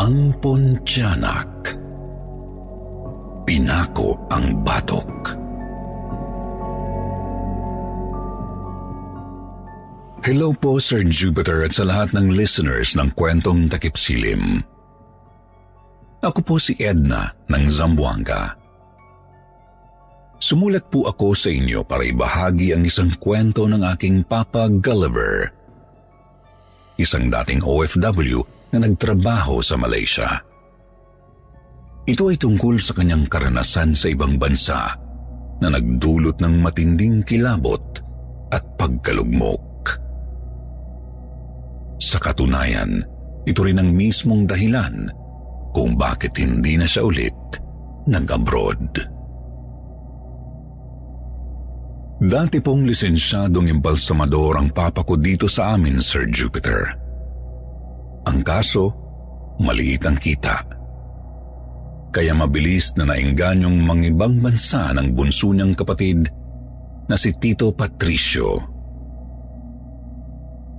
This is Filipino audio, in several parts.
Ang Pontianak Pinako ang batok Hello po Sir Jupiter at sa lahat ng listeners ng kwentong takip silim. Ako po si Edna ng Zamboanga. Sumulat po ako sa inyo para ibahagi ang isang kwento ng aking Papa Gulliver. Isang dating OFW na nagtrabaho sa Malaysia. Ito ay tungkol sa kanyang karanasan sa ibang bansa na nagdulot ng matinding kilabot at pagkalugmok. Sa katunayan, ito rin ang mismong dahilan kung bakit hindi na siya ulit nag-abroad. Dati pong lisensyadong imbalsamador ang papa ko dito sa amin, Sir Jupiter. Ang kaso, maliit ang kita. Kaya mabilis na naingganyong mangibang bansa ng bunso niyang kapatid na si Tito Patricio.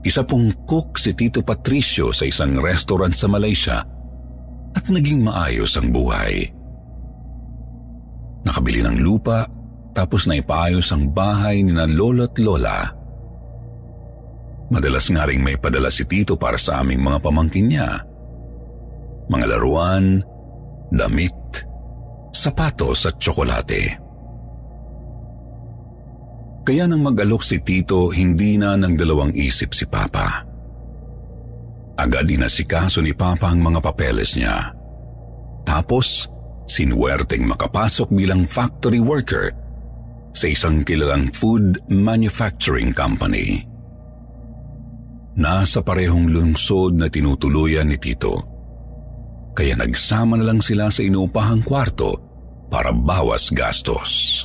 Isa pong cook si Tito Patricio sa isang restaurant sa Malaysia at naging maayos ang buhay. Nakabili ng lupa tapos na ipaayos ang bahay ni na lolo at lola. Madalas nga rin may padala si Tito para sa aming mga pamangkin niya. Mga laruan, damit, sapatos at tsokolate. Kaya nang mag-alok si Tito, hindi na ng dalawang isip si Papa. Agad inasikaso ni Papa ang mga papeles niya. Tapos, sinuwerteng makapasok bilang factory worker sa isang kilalang food manufacturing company. Nasa parehong lungsod na tinutuluyan ni Tito. Kaya nagsama na lang sila sa inuupahang kwarto para bawas gastos.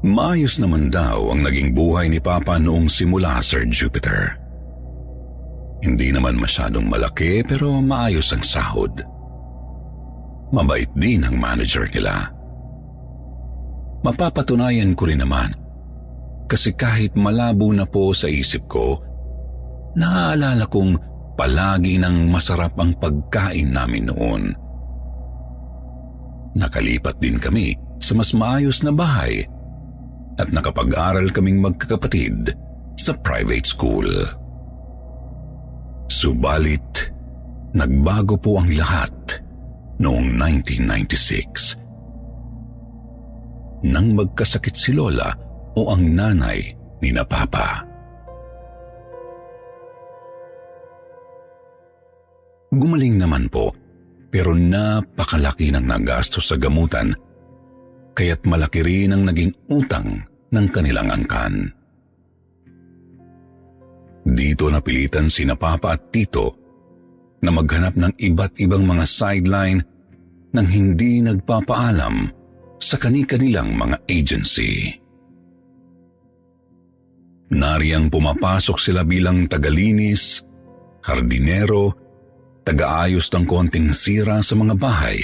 Maayos naman daw ang naging buhay ni Papa noong simula, Sir Jupiter. Hindi naman masyadong malaki pero maayos ang sahod. Mabait din ang manager nila. Mapapatunayan ko rin naman kasi kahit malabo na po sa isip ko, naaalala kong palagi ng masarap ang pagkain namin noon. Nakalipat din kami sa mas maayos na bahay at nakapag-aral kaming magkakapatid sa private school. Subalit, nagbago po ang lahat noong 1996. Nang magkasakit si Lola o ang nanay ni na Papa. Gumaling naman po pero napakalaki ng nagastos sa gamutan kaya't malaki rin ang naging utang ng kanilang angkan. Dito napilitan si na Papa at Tito na maghanap ng iba't ibang mga sideline nang hindi nagpapaalam sa kani-kanilang mga agency. Nariyang pumapasok sila bilang tagalinis, hardinero, tagaayos ng konting sira sa mga bahay.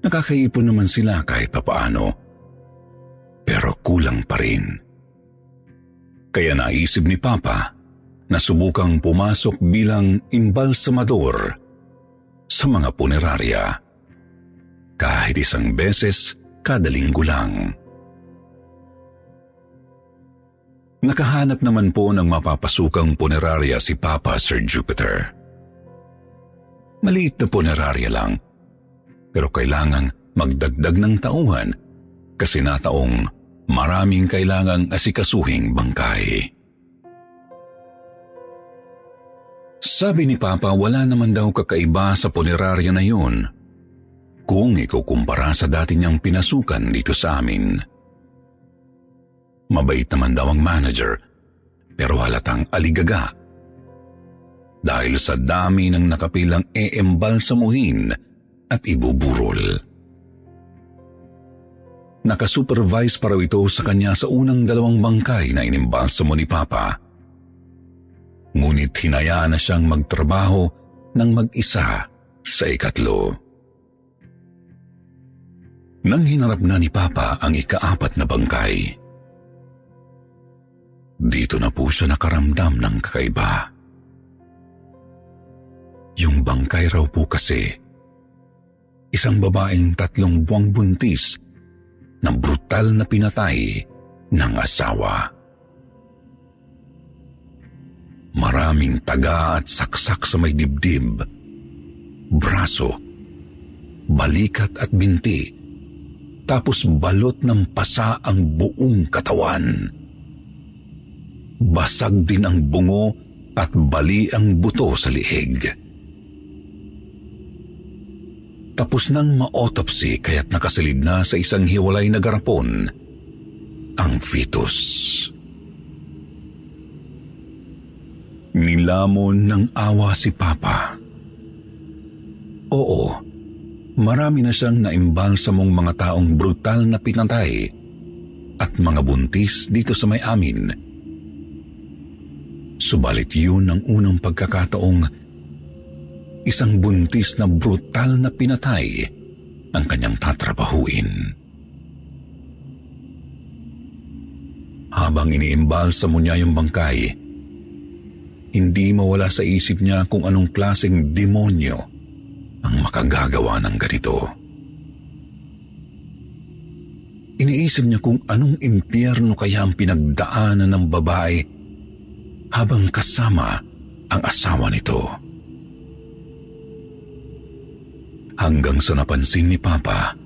Nakakaipon naman sila kahit papaano pero kulang pa rin. Kaya naisip ni Papa na subukang pumasok bilang imbalsamador sa mga punerarya. Kahit isang beses kada linggo lang. Nakahanap naman po ng mapapasukang punerarya si Papa Sir Jupiter. Maliit na punerarya lang, pero kailangan magdagdag ng tauhan kasi nataong maraming kailangang asikasuhing bangkay. Sabi ni Papa wala naman daw kakaiba sa punerarya na yun kung ikukumpara sa dati niyang pinasukan dito sa amin. Mabait naman daw ang manager pero halatang aligaga. Dahil sa dami ng nakapilang eembalsamuhin at ibuburol. Nakasupervise pa ito sa kanya sa unang dalawang bangkay na inimbalsamo ni Papa. Ngunit hinayaan na siyang magtrabaho ng mag-isa sa ikatlo. Nang hinarap na ni Papa ang ikaapat na bangkay, dito na po siya nakaramdam ng kakaiba. Yung bangkay raw po kasi, isang babaeng tatlong buwang buntis na brutal na pinatay ng asawa. Maraming taga at saksak sa may dibdib, braso, balikat at binti, tapos balot ng pasa ang buong katawan. Basag din ang bungo at bali ang buto sa liig. Tapos nang ma-autopsy kaya't nakasilid na sa isang hiwalay na garapon ang fetus. Nilamon ng awa si Papa. Oo, marami na siyang naimbalsamong mga taong brutal na pinatay at mga buntis dito sa may amin. Subalit yun ang unang pagkakataong isang buntis na brutal na pinatay ang kanyang tatrabahuin. Habang iniimbalsamo niya yung bangkay, hindi mawala sa isip niya kung anong klaseng demonyo ang makagagawa ng ganito. Iniisip niya kung anong impyerno kaya ang pinagdaanan ng babae habang kasama ang asawa nito. Hanggang sa napansin ni Papa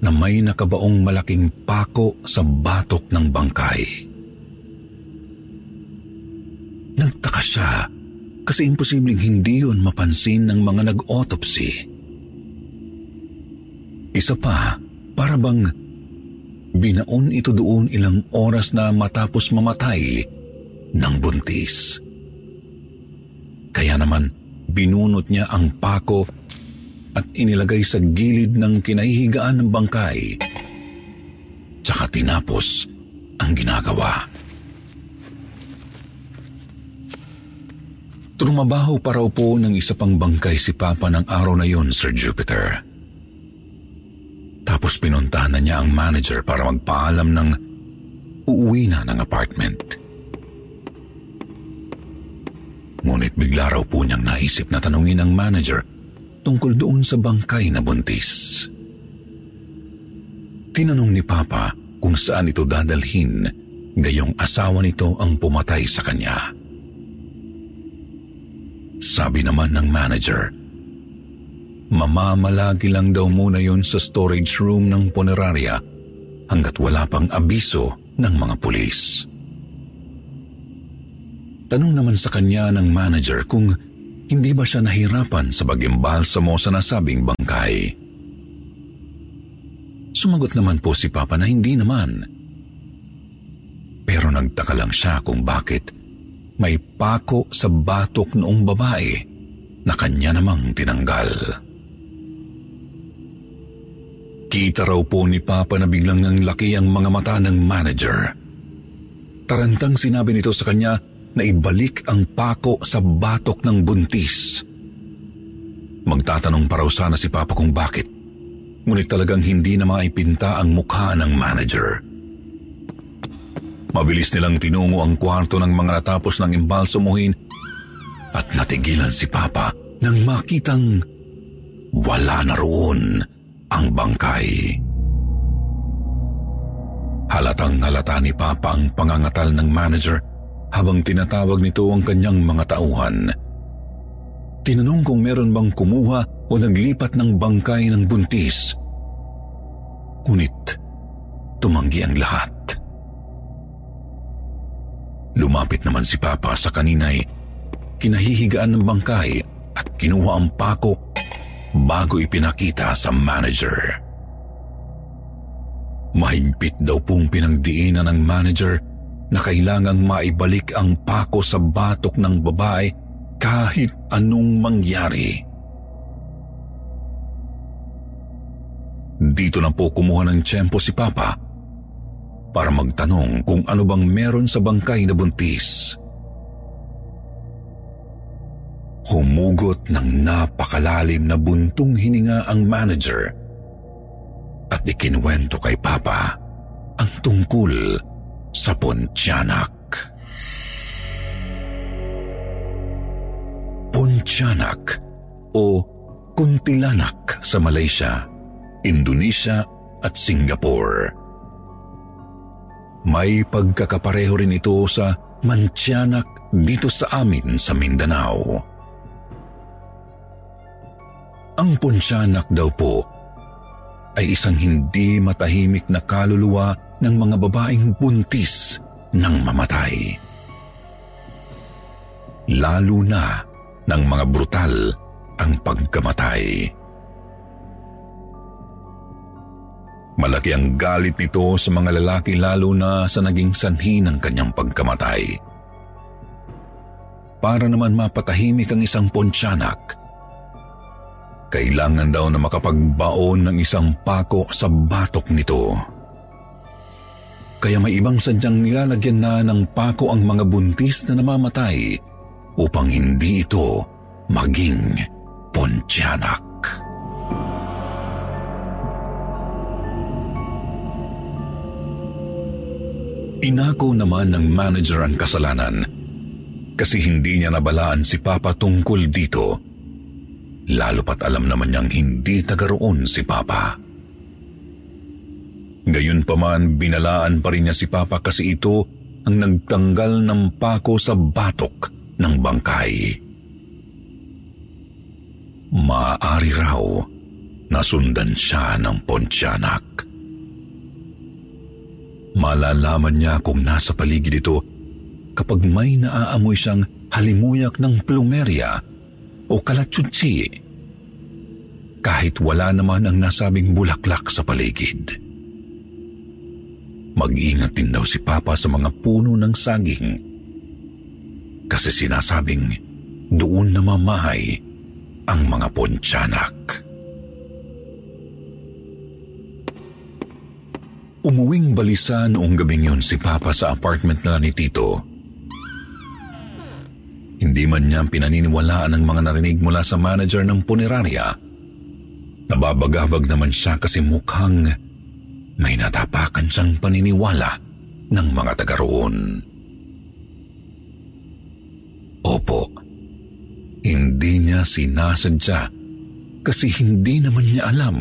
na may nakabaong malaking pako sa batok ng bangkay. Nagtaka siya kasi imposibleng hindi yun mapansin ng mga nag-autopsy. Isa pa, para bang binaon ito doon ilang oras na matapos mamatay ng buntis. Kaya naman binunot niya ang pako at inilagay sa gilid ng kinahihigaan ng bangkay. Tsaka tinapos ang ginagawa. Trumabaho pa raw po ng isa pang bangkay si Papa ng araw na yon, Sir Jupiter. Tapos pinuntahan na niya ang manager para magpaalam ng uuwi na ng apartment. Ngunit bigla raw po niyang naisip na tanungin ang manager tungkol doon sa bangkay na buntis. Tinanong ni Papa kung saan ito dadalhin gayong asawa nito ang pumatay sa kanya. Sabi naman ng manager, mamamalagi lang daw muna yon sa storage room ng punerarya hanggat wala pang abiso ng mga pulis. Tanong naman sa kanya ng manager kung hindi ba siya nahirapan sa pag-imbalsamo sa nasabing bangkay. Sumagot naman po si Papa na hindi naman. Pero nagtaka lang siya kung bakit may pako sa batok noong babae na kanya namang tinanggal. Kita raw po ni Papa na biglang nang laki ang mga mata ng manager. Tarantang sinabi nito sa kanya na ibalik ang pako sa batok ng buntis. Magtatanong pa raw sana si Papa kung bakit, ngunit talagang hindi na maipinta ang mukha ng manager. Mabilis nilang tinungo ang kwarto ng mga natapos ng imbalsamuhin at natigilan si Papa nang makitang wala na roon ang bangkay. Halatang halata ni Papa ang pangangatal ng manager habang tinatawag nito ang kanyang mga tauhan. Tinanong kung meron bang kumuha o naglipat ng bangkay ng buntis. Ngunit tumanggi ang lahat. Lumapit naman si Papa sa kaninay, kinahihigaan ng bangkay at kinuha ang pako bago ipinakita sa manager. Mahigpit daw pong pinagdiinan ng manager na kailangang maibalik ang pako sa batok ng babae kahit anong mangyari. Dito na po kumuha ng tiyempo si Papa para magtanong kung ano bang meron sa bangkay na buntis. Humugot ng napakalalim na buntong hininga ang manager at ikinuwento kay Papa ang tungkol sa Pontianak. Pontianak o Kuntilanak sa Malaysia, Indonesia at Singapore. May pagkakapareho rin ito sa Mantianak dito sa amin sa Mindanao. Ang Pontianak daw po ay isang hindi matahimik na kaluluwa ng mga babaeng buntis ng mamatay. Lalo na ng mga brutal ang pagkamatay. Malaki ang galit nito sa mga lalaki lalo na sa naging sanhi ng kanyang pagkamatay. Para naman mapatahimik ang isang pontianak, kailangan daw na makapagbaon ng isang pako sa batok nito. Kaya may ibang sadyang nilalagyan na ng pako ang mga buntis na namamatay upang hindi ito maging pontyanak. Inako naman ng manager ang kasalanan kasi hindi niya nabalaan si Papa tungkol dito lalo pat alam naman niyang hindi taga roon si Papa. Gayun pa man, binalaan pa rin niya si Papa kasi ito ang nagtanggal ng pako sa batok ng bangkay. Maaari raw nasundan siya ng Pontianak. Malalaman niya kung nasa paligid ito kapag may naaamoy siyang halimuyak ng plumeria o kalatsutsi kahit wala naman ang nasabing bulaklak sa paligid. Mag-ingat din daw si Papa sa mga puno ng saging kasi sinasabing doon namamahay ang mga pontyanak. Umuwing balisa noong gabing yun si Papa sa apartment na ni Tito hindi man niya pinaniniwalaan ang mga narinig mula sa manager ng punerarya. Nababagabag naman siya kasi mukhang may natapakan siyang paniniwala ng mga taga roon. Opo, hindi niya sinasadya kasi hindi naman niya alam.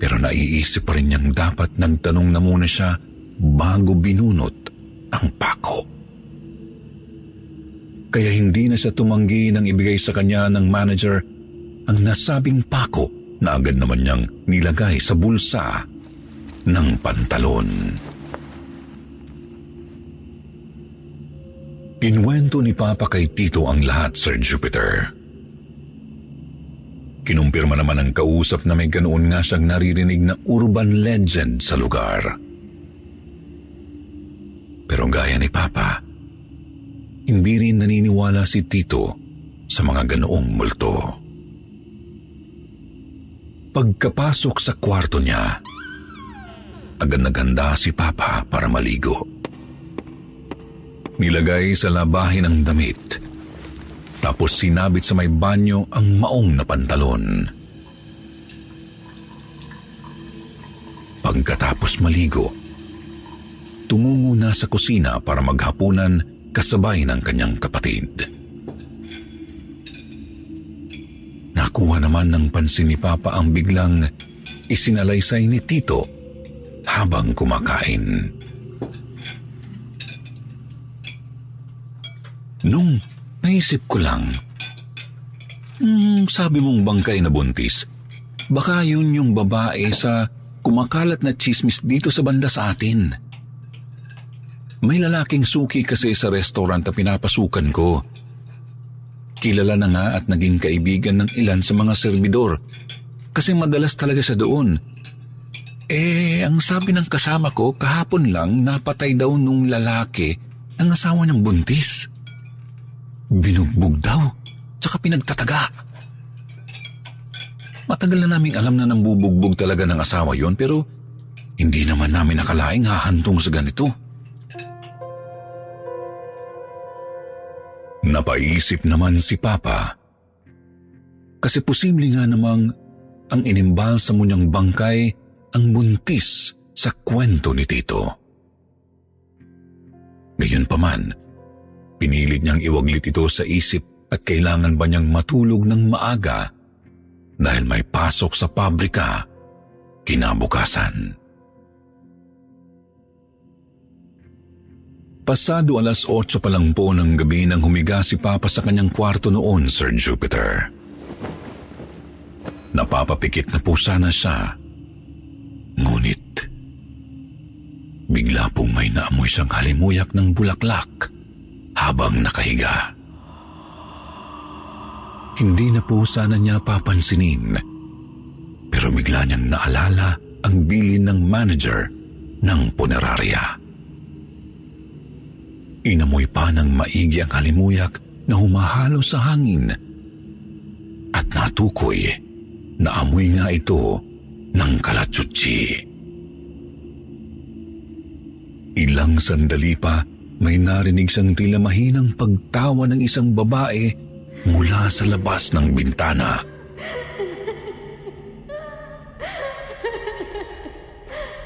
Pero naiisip pa rin niyang dapat nagtanong na muna siya bago binunot ang pako kaya hindi na siya tumanggi nang ibigay sa kanya ng manager ang nasabing pako na agad naman niyang nilagay sa bulsa ng pantalon. Kinwento ni Papa kay Tito ang lahat, Sir Jupiter. Kinumpirma naman ng kausap na may ganoon nga siyang naririnig na urban legend sa lugar. Pero gaya ni Papa, hindi rin naniniwala si Tito sa mga ganoong multo. Pagkapasok sa kwarto niya, agad naganda si Papa para maligo. Nilagay sa labahin ang damit, tapos sinabit sa may banyo ang maong na pantalon. Pagkatapos maligo, tumungo na sa kusina para maghapunan kasabay ng kanyang kapatid. Nakuha naman ng pansin ni Papa ang biglang isinalaysay ni Tito habang kumakain. Nung naisip ko lang, hmm, sabi mong bangkay na buntis, baka yun yung babae sa kumakalat na chismis dito sa banda sa atin. May lalaking suki kasi sa restaurant na pinapasukan ko. Kilala na nga at naging kaibigan ng ilan sa mga serbidor kasi madalas talaga siya doon. Eh, ang sabi ng kasama ko, kahapon lang napatay daw nung lalaki ang asawa ng buntis. Binugbog daw, tsaka pinagtataga. Matagal na naming alam na nambubugbog talaga ng asawa yon pero hindi naman namin nakalaing hahantong sa ganito. Napaisip naman si Papa. Kasi posible nga namang ang inimbal sa munyang bangkay ang buntis sa kwento ni Tito. Ngayon pa man, pinilit niyang iwaglit ito sa isip at kailangan ba niyang matulog ng maaga dahil may pasok sa pabrika kinabukasan. Pasado alas 8 pa lang po ng gabi nang humiga si Papa sa kanyang kwarto noon, Sir Jupiter. Napapapikit na po sana siya. Ngunit, bigla pong may naamoy siyang halimuyak ng bulaklak habang nakahiga. Hindi na po sana niya papansinin, pero bigla niyang naalala ang bilin ng manager ng punerarya. Inamoy pa ng maigi ang halimuyak na humahalo sa hangin at natukoy na amoy nga ito ng kalatsutsi. Ilang sandali pa may narinig siyang tila mahinang pagtawa ng isang babae mula sa labas ng bintana.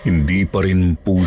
Hindi pa rin po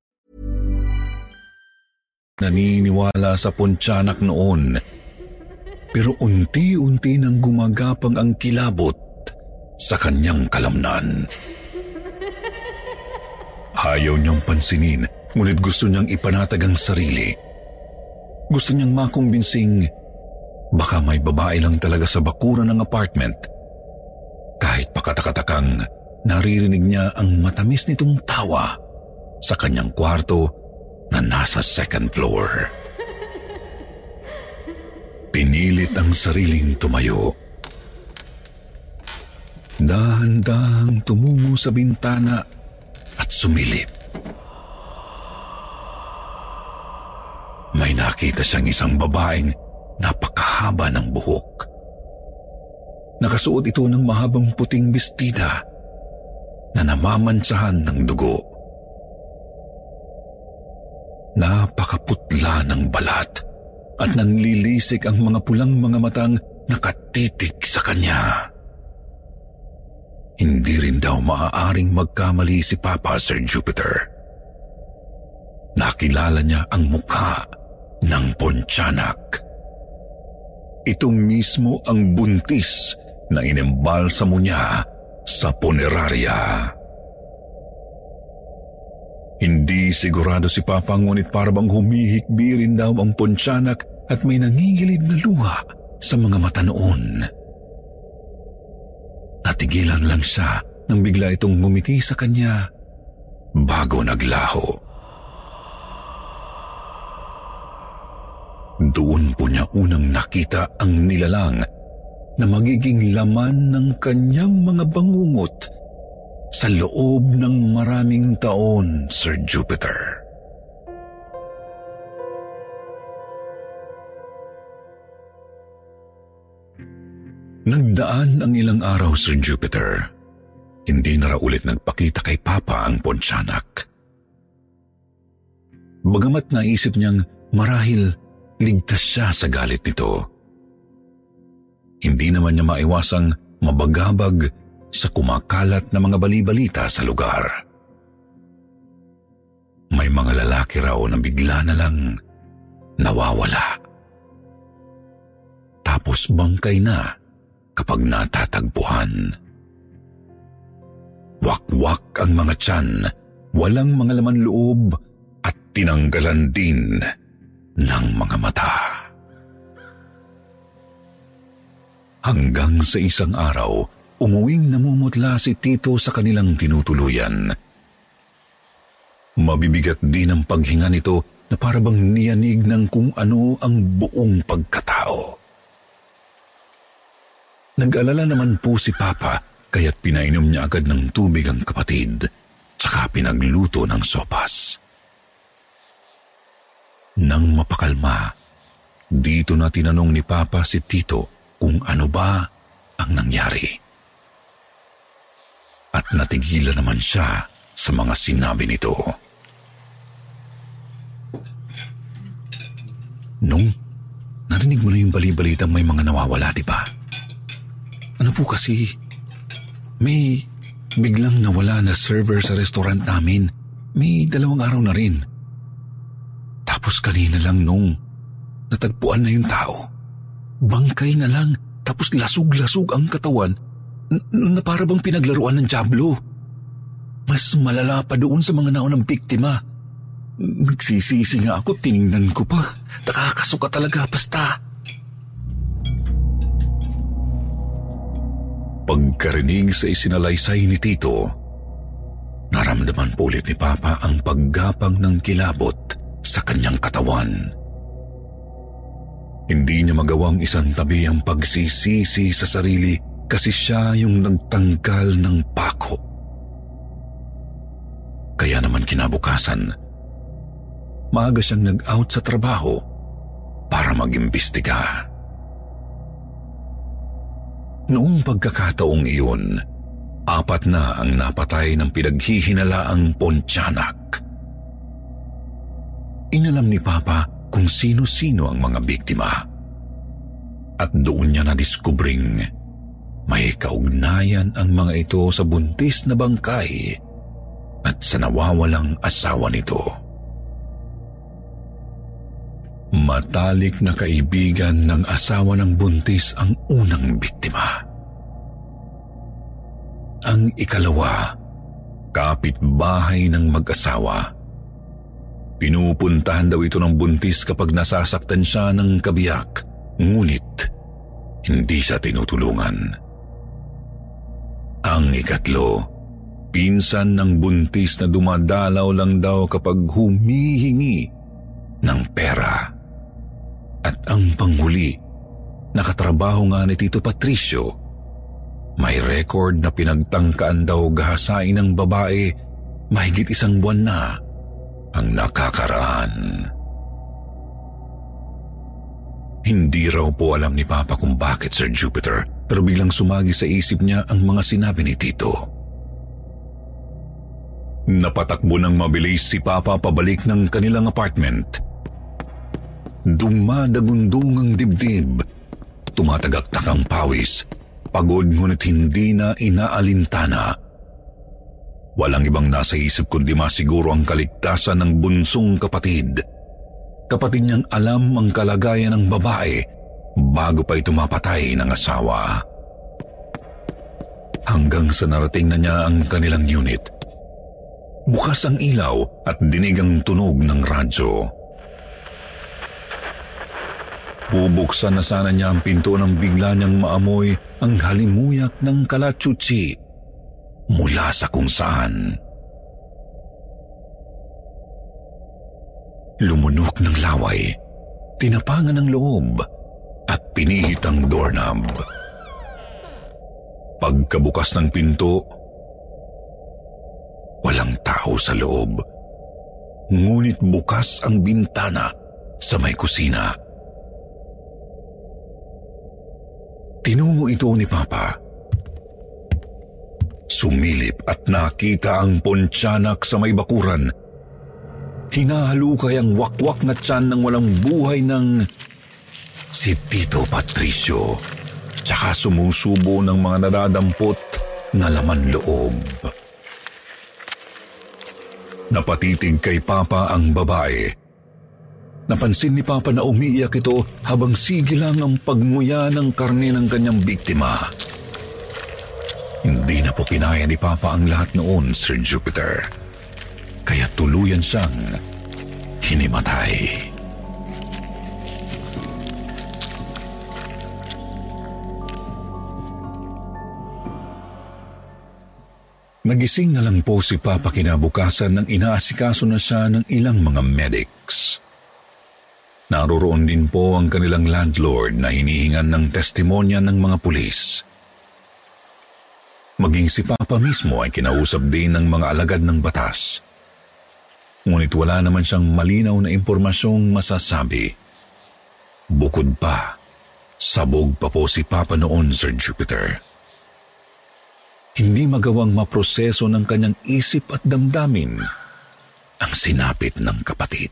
Naniniwala sa punsyanak noon. Pero unti-unti nang gumagapang ang kilabot sa kanyang kalamnan. Ayaw niyang pansinin, ngunit gusto niyang ipanatag ang sarili. Gusto niyang makumbinsing baka may babae lang talaga sa bakuran ng apartment. Kahit pakatakatakang naririnig niya ang matamis nitong tawa sa kanyang kwarto na nasa second floor. Pinilit ang sariling tumayo. Dahan-dahang tumungo sa bintana at sumilip. May nakita siyang isang babaeng napakahaba ng buhok. Nakasuot ito ng mahabang puting bestida na namamantsahan ng dugo. Napakaputla ng balat at nanlilisik ang mga pulang mga matang nakatitig sa kanya. Hindi rin daw maaaring magkamali si Papa Sir Jupiter. Nakilala niya ang mukha ng Pontianak. Ito mismo ang buntis na inembalsamo niya sa punerarya. Hindi sigurado si Papa ngunit parabang humihikbi rin daw ang Pontianak at may nangingilid na luha sa mga mata noon. Natigilan lang siya nang bigla itong ngumiti sa kanya bago naglaho. Doon po niya unang nakita ang nilalang na magiging laman ng kanyang mga bangungot sa loob ng maraming taon, Sir Jupiter. Nagdaan ang ilang araw, Sir Jupiter. Hindi na raw ulit nagpakita kay Papa ang Pontianak. Bagamat naisip niyang marahil ligtas siya sa galit nito. Hindi naman niya maiwasang mabagabag sa kumakalat na mga balibalita sa lugar. May mga lalaki raw na bigla na lang nawawala. Tapos bangkay na kapag natatagpuan. Wakwak ang mga tiyan, walang mga laman loob at tinanggalan din ng mga mata. Hanggang sa isang araw, umuwing namumutla si Tito sa kanilang tinutuluyan. Mabibigat din ang paghinga nito na parabang niyanig ng kung ano ang buong pagkatao. Nag-alala naman po si Papa kaya't pinainom niya agad ng tubig ang kapatid tsaka pinagluto ng sopas. Nang mapakalma, dito na tinanong ni Papa si Tito kung ano ba ang nangyari. At natigilan naman siya sa mga sinabi nito. Nung narinig mo na yung balibalitang may mga nawawala, di ba? Ano po kasi, may biglang nawala na server sa restaurant namin. May dalawang araw na rin. Tapos kanina lang nung natagpuan na yung tao. Bangkay na lang, tapos lasug-lasug ang katawan na para bang pinaglaruan ng Diablo. Mas malala pa doon sa mga naunang biktima. Nagsisisi nga ako, tiningnan ko pa. Nakakasuka talaga, basta. Pagkarinig sa isinalaysay ni Tito, naramdaman po ulit ni Papa ang paggapang ng kilabot sa kanyang katawan. Hindi niya magawang isang tabi ang pagsisisi sa sarili kasi siya yung nagtanggal ng pako. Kaya naman kinabukasan, maaga siyang nag-out sa trabaho para mag-imbestiga. Noong pagkakataong iyon, apat na ang napatay ng pinaghihinalaang Pontianak. Inalam ni Papa kung sino-sino ang mga biktima. At doon niya na-diskubring may kaugnayan ang mga ito sa buntis na bangkay at sa nawawalang asawa nito. Matalik na kaibigan ng asawa ng buntis ang unang biktima. Ang ikalawa, kapitbahay ng mag-asawa. Pinupuntahan daw ito ng buntis kapag nasasaktan siya ng kabiyak, ngunit hindi siya tinutulungan. Ang ikatlo, pinsan ng buntis na dumadalaw lang daw kapag humihingi ng pera. At ang panghuli, nakatrabaho nga ni Tito Patricio. May record na pinagtangkaan daw gahasain ng babae mahigit isang buwan na ang nakakaraan. Hindi raw po alam ni Papa kung bakit Sir Jupiter pero biglang sumagi sa isip niya ang mga sinabi ni Tito. Napatakbo ng mabilis si Papa pabalik ng kanilang apartment Dumadagundong ang dibdib. Tumatagaktak ang pawis. Pagod ngunit hindi na inaalintana. Walang ibang nasa isip kundi masiguro ang kaligtasan ng bunsong kapatid. Kapatid niyang alam ang kalagayan ng babae bago pa ito mapatay ng asawa. Hanggang sa narating na niya ang kanilang unit. Bukas ang ilaw at dinig ang tunog ng radyo. Bubuksan na sana niya ang pinto nang bigla niyang maamoy ang halimuyak ng kalachuchi mula sa kung saan. Lumunok ng laway, tinapangan ng loob pinihit ang doorknob. Pagkabukas ng pinto, walang tao sa loob. Ngunit bukas ang bintana sa may kusina. Tinungo ito ni Papa. Sumilip at nakita ang pontianak sa may bakuran. Hinahalukay ang wakwak na tiyan ng walang buhay ng si Tito Patricio. Tsaka sumusubo ng mga nadadampot na laman loob. Napatitig kay Papa ang babae Napansin ni Papa na umiiyak ito habang sigilang ang pagmuya ng karne ng kanyang biktima. Hindi na po kinaya ni Papa ang lahat noon, Sir Jupiter. Kaya tuluyan siyang hinimatay. Nagising na lang po si Papa kinabukasan nang inaasikaso na siya ng ilang mga medics. Naroroon din po ang kanilang landlord na hinihingan ng testimonya ng mga pulis. Maging si Papa mismo ay kinausap din ng mga alagad ng batas. Ngunit wala naman siyang malinaw na impormasyong masasabi. Bukod pa, sabog pa po si Papa noon, Sir Jupiter. Hindi magawang maproseso ng kanyang isip at damdamin ang sinapit ng kapatid.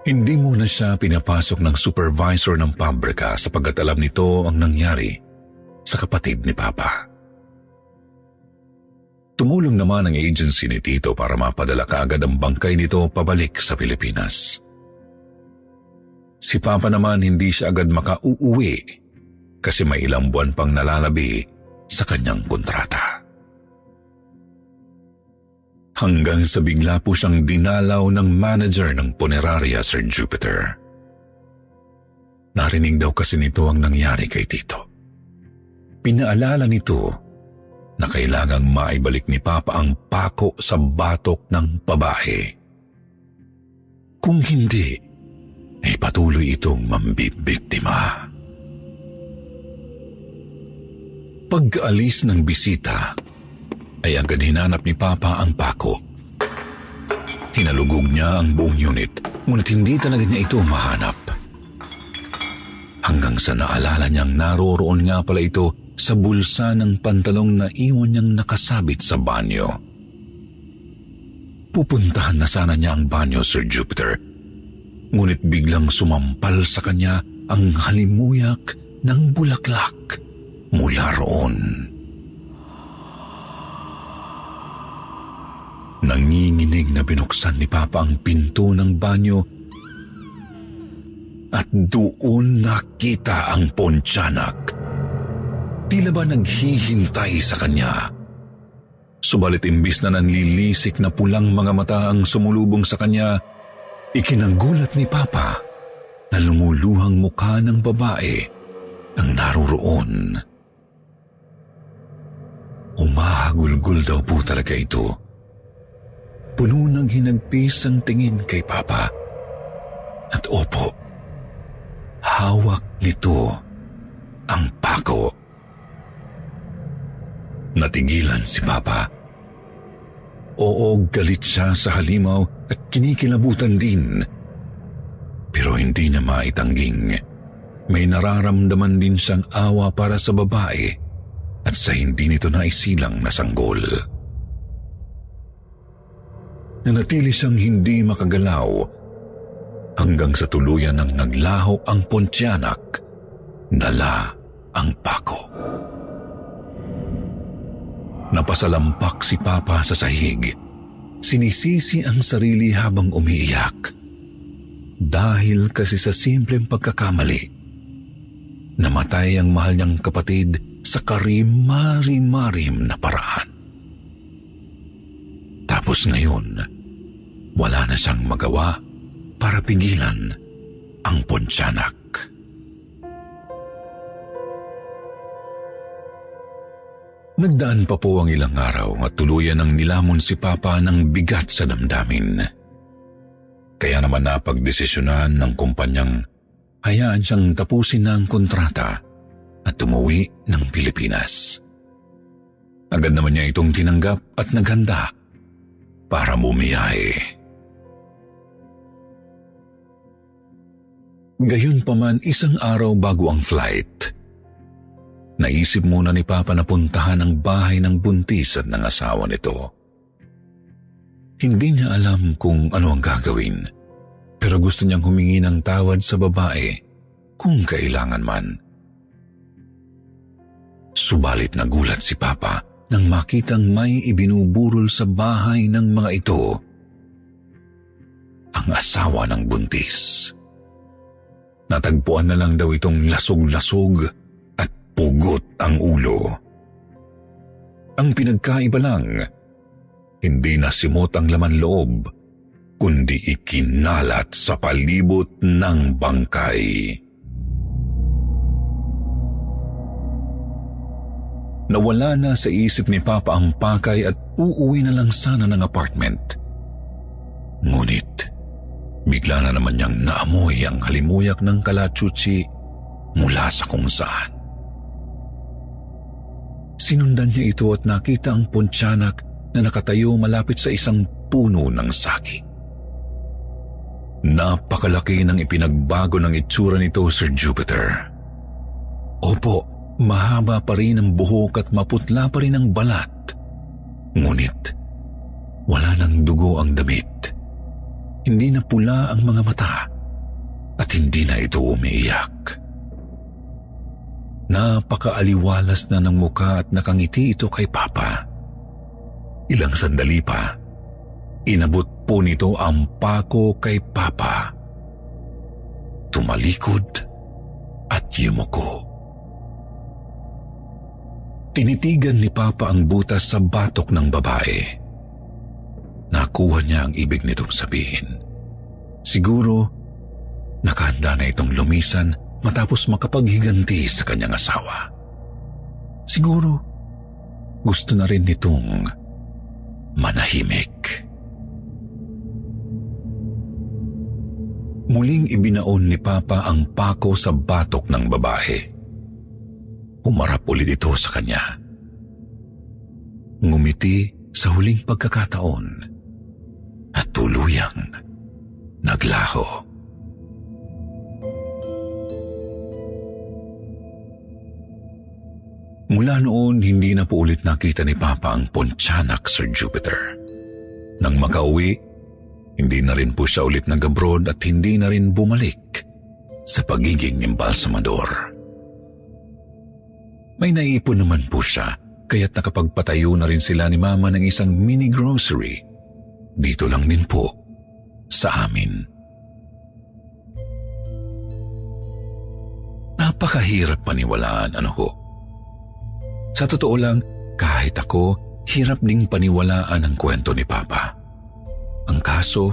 Hindi muna siya pinapasok ng supervisor ng pabrika sapagkat alam nito ang nangyari sa kapatid ni Papa. Tumulong naman ang agency ni Tito para mapadala kaagad ang bangkay nito pabalik sa Pilipinas. Si Papa naman hindi siya agad makauuwi kasi may ilang buwan pang nalalabi sa kanyang kontrata hanggang sa bigla po siyang dinalaw ng manager ng punerarya, Sir Jupiter. Narinig daw kasi nito ang nangyari kay Tito. Pinaalala nito na kailangang maibalik ni Papa ang pako sa batok ng babae. Kung hindi, ay patuloy itong mambibiktima. Pag-alis ng bisita, ay agad hinanap ni Papa ang pako. Hinalugog niya ang buong unit, ngunit hindi talaga niya ito mahanap. Hanggang sa naalala niyang naroroon nga pala ito sa bulsa ng pantalong na iwan niyang nakasabit sa banyo. Pupuntahan na sana niya ang banyo, Sir Jupiter. Ngunit biglang sumampal sa kanya ang halimuyak ng bulaklak mula roon. Nanginginig na binuksan ni Papa ang pinto ng banyo at doon nakita ang pontianak. Tila ba naghihintay sa kanya? Subalit imbis na nanlilisik na pulang mga mata ang sumulubong sa kanya, ikinagulat ni Papa na lumuluhang mukha ng babae ang naroroon. Umahagulgul daw po talaga ito Puno ng hinagpis ang tingin kay Papa. At opo, hawak nito ang pako. Natigilan si Papa. Oo, galit siya sa halimaw at kinikilabutan din. Pero hindi na maitangging. May nararamdaman din siyang awa para sa babae at sa hindi nito naisilang na sanggol. Nanatili siyang hindi makagalaw hanggang sa tuluyan ng naglaho ang pontianak, dala ang pako. Napasalampak si Papa sa sahig. Sinisisi ang sarili habang umiiyak. Dahil kasi sa simpleng pagkakamali, namatay ang mahal niyang kapatid sa karimari-marim na paraan. Tapos ngayon, wala na siyang magawa para pigilan ang Pontianak. Nagdaan pa po ang ilang araw at tuluyan ng nilamon si Papa ng bigat sa damdamin. Kaya naman napagdesisyonan ng kumpanyang hayaan siyang tapusin na ang kontrata at tumuwi ng Pilipinas. Agad naman niya itong tinanggap at naghanda para bumiyahe. Gayun pa man isang araw bago ang flight, naisip muna ni Papa na puntahan ang bahay ng buntis at ng asawa nito. Hindi niya alam kung ano ang gagawin, pero gusto niyang humingi ng tawad sa babae kung kailangan man. Subalit nagulat si Papa nang makitang may ibinuburol sa bahay ng mga ito ang asawa ng buntis. Natagpuan na lang daw itong lasog-lasog at pugot ang ulo. Ang pinagkaiba lang, hindi na simot ang laman loob, kundi ikinalat sa palibot ng bangkay. Nawala na sa isip ni Papa ang pakay at uuwi na lang sana ng apartment. Ngunit, Bigla na naman niyang naamoy ang halimuyak ng kalachuchi mula sa kung saan. Sinundan niya ito at nakita ang pontianak na nakatayo malapit sa isang puno ng saging. Napakalaki ng ipinagbago ng itsura nito, Sir Jupiter. Opo, mahaba pa rin ang buhok at maputla pa rin ang balat. Ngunit, wala nang dugo ang damit. Hindi na pula ang mga mata at hindi na ito umiiyak. Napakaaliwalas na ng muka at nakangiti ito kay Papa. Ilang sandali pa, inabot po nito ang pako kay Papa. Tumalikod at yumuko. Tinitigan ni Papa ang butas sa batok ng babae. Nakuha niya ang ibig nitong sabihin. Siguro, nakahanda na itong lumisan matapos makapaghiganti sa kanyang asawa. Siguro, gusto na rin nitong manahimik. Muling ibinaon ni Papa ang pako sa batok ng babae. Umarap ulit ito sa kanya. Ngumiti sa huling pagkakataon at tuluyang naglaho. Mula noon, hindi na po ulit nakita ni Papa ang Pontianak, Sir Jupiter. Nang makauwi, hindi na rin po siya ulit nag-abroad at hindi na rin bumalik sa pagiging embalsamador. May naipon naman po siya, kaya't nakapagpatayo na rin sila ni Mama ng isang mini grocery dito lang din po sa amin. Napakahirap paniwalaan, ano ho? Sa totoo lang, kahit ako, hirap ding paniwalaan ang kwento ni Papa. Ang kaso,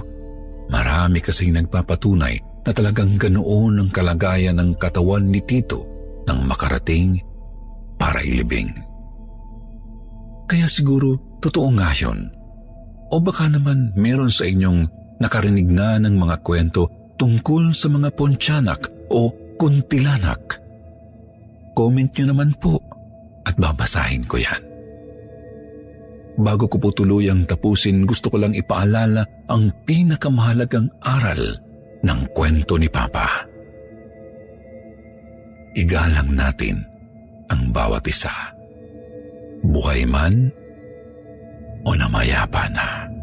marami kasing nagpapatunay na talagang ganoon ang kalagayan ng katawan ni Tito nang makarating para ilibing. Kaya siguro, totoo nga yun. O baka naman meron sa inyong nakarinig na ng mga kwento tungkol sa mga pontianak o kuntilanak. Comment nyo naman po at babasahin ko yan. Bago ko po tuluyang tapusin, gusto ko lang ipaalala ang pinakamahalagang aral ng kwento ni Papa. Igalang natin ang bawat isa. Buhay man o namayapa na.